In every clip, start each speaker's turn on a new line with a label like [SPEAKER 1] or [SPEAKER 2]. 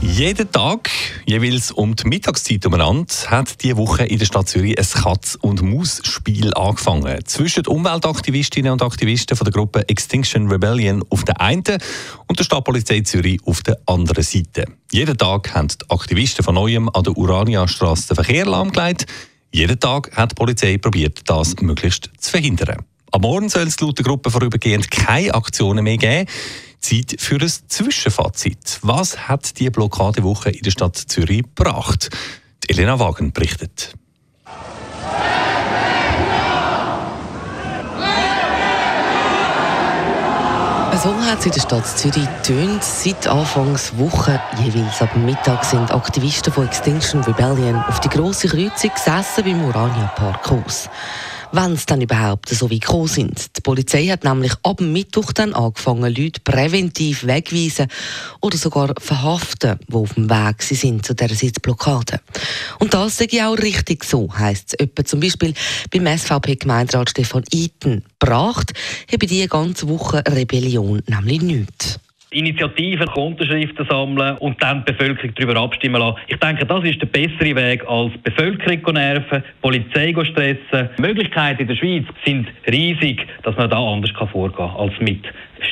[SPEAKER 1] Jeden Tag, jeweils um die Mittagszeit umeinander, hat diese Woche in der Stadt Zürich ein Katz- und Maus-Spiel angefangen. Zwischen den Umweltaktivistinnen und Aktivisten von der Gruppe Extinction Rebellion auf der einen und der Stadtpolizei Zürich auf der anderen Seite. Jeden Tag haben die Aktivisten von Neuem an der Urania-Straße den Verkehr lahmgelegt. Jeden Tag hat die Polizei probiert, das möglichst zu verhindern. Am Morgen soll es laut der Gruppe vorübergehend keine Aktionen mehr geben. Zeit für ein Zwischenfazit. Was hat die Blockadewoche in der Stadt Zürich gebracht? Die Elena Wagen berichtet.
[SPEAKER 2] So hat es in der Stadt Zürich tönt. Seit Anfangs Woche jeweils ab Mittag sind Aktivisten von Extinction Rebellion auf die grosse Kreuzung gesessen beim Urania Parkhaus wenn es dann überhaupt so weit gekommen sind. Die Polizei hat nämlich ab Mittwoch dann angefangen, Leute präventiv wegweisen oder sogar verhaften, die auf dem Weg sind zu dieser Sitzblockade. Und das sage ich auch richtig so, heisst es etwa zum Beispiel beim SVP-Gemeinderat Stefan Eiten. Bracht habe die ganze Woche Rebellion nämlich nichts.
[SPEAKER 3] Initiativen, Unterschriften sammeln und dann die Bevölkerung darüber abstimmen lassen. Ich denke, das ist der bessere Weg, als die Bevölkerung nerven, die Polizei stressen. Die Möglichkeiten in der Schweiz sind riesig, dass man da anders vorgehen kann, als mit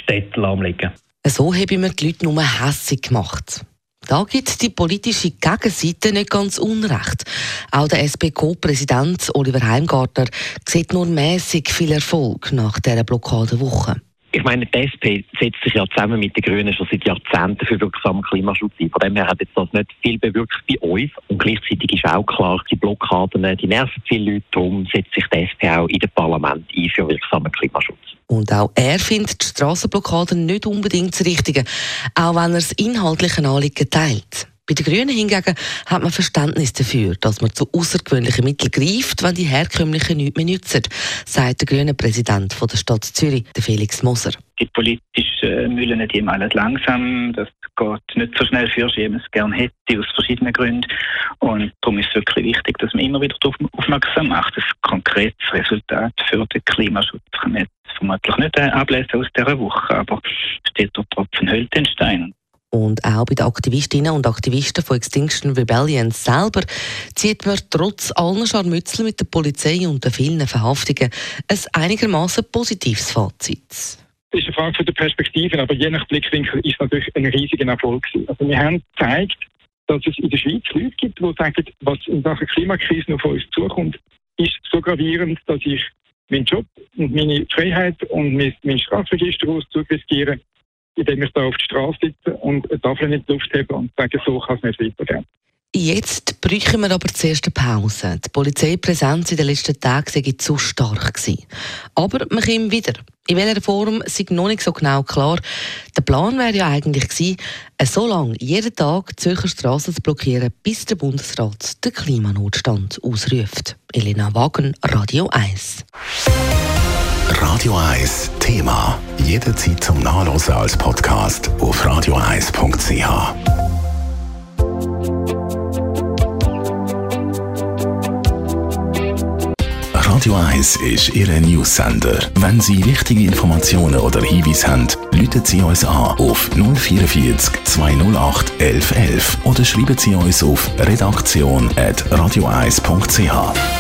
[SPEAKER 3] Städten lahmlegen.
[SPEAKER 2] So haben wir die Leute nur hässig gemacht. Da gibt die politische Gegenseite nicht ganz unrecht. Auch der SPK-Präsident Oliver Heimgartner sieht nur mäßig viel Erfolg nach dieser Blockadewoche.
[SPEAKER 4] Ich meine, die SP setzt sich ja zusammen mit den Grünen schon seit Jahrzehnten für wirksamen Klimaschutz ein. Von dem her hat jetzt das nicht viel bewirkt bei uns. Und gleichzeitig ist auch klar, die Blockaden, die nerven viele Leute. Darum setzt sich die SP auch in dem Parlament ein für wirksamen Klimaschutz.
[SPEAKER 2] Und auch er findet die Strassenblockaden nicht unbedingt das Richtige, auch wenn er das inhaltliche Anliegen teilt. Bei den Grünen hingegen hat man Verständnis dafür, dass man zu außergewöhnlichen Mitteln greift, wenn die herkömmlichen nichts mehr nützen, sagt der grüne Präsident von der Stadt Zürich, Felix Moser.
[SPEAKER 5] Die politischen Mühlen die malen langsam, das geht nicht so schnell für wie man es gerne hätte, aus verschiedenen Gründen. Und darum ist es wirklich wichtig, dass man immer wieder darauf aufmerksam macht. Ein konkretes Resultat für den Klimaschutz kann man vermutlich nicht ablesen aus dieser Woche, aber steht dort Tropfen Hölle den Stein.
[SPEAKER 2] Und auch bei den Aktivistinnen und Aktivisten von Extinction Rebellion selber zieht man trotz allen Scharmützeln mit der Polizei und den vielen Verhaftungen ein einigermaßen positives Fazit.
[SPEAKER 6] Das ist eine Frage der Perspektiven, aber je nach Blickwinkel ist natürlich ein riesiger Erfolg. Also wir haben gezeigt, dass es in der Schweiz Leute gibt, die sagen, was in Sachen Klimakrise noch auf uns zukommt, ist so gravierend, dass ich meinen Job und meine Freiheit und mein, Strafregisterauszug riskiere, indem ich da auf die Straße sitze und eine Tafel in die Luft habe und sage, so kann es nicht weitergehen.
[SPEAKER 2] Jetzt bräuchten wir aber zuerst eine Pause. Die Polizeipräsenz in den letzten Tagen sei zu stark gewesen. Aber wir kommen wieder. In welcher Form ist noch nicht so genau klar. Der Plan wäre ja eigentlich gewesen, so lange jeden Tag die Zürcher Straßen zu blockieren, bis der Bundesrat den Klimanotstand ausruft. Elena Wagen, Radio 1.
[SPEAKER 7] Radio 1 Thema. Jederzeit zum Nachlesen als Podcast auf radio1.ch. Radio 1 ist Ihre Newsender. Wenn Sie wichtige Informationen oder Hinweise haben, rufen Sie uns an auf 044 208 1111 oder schreiben Sie uns auf redaktion.radio1.ch.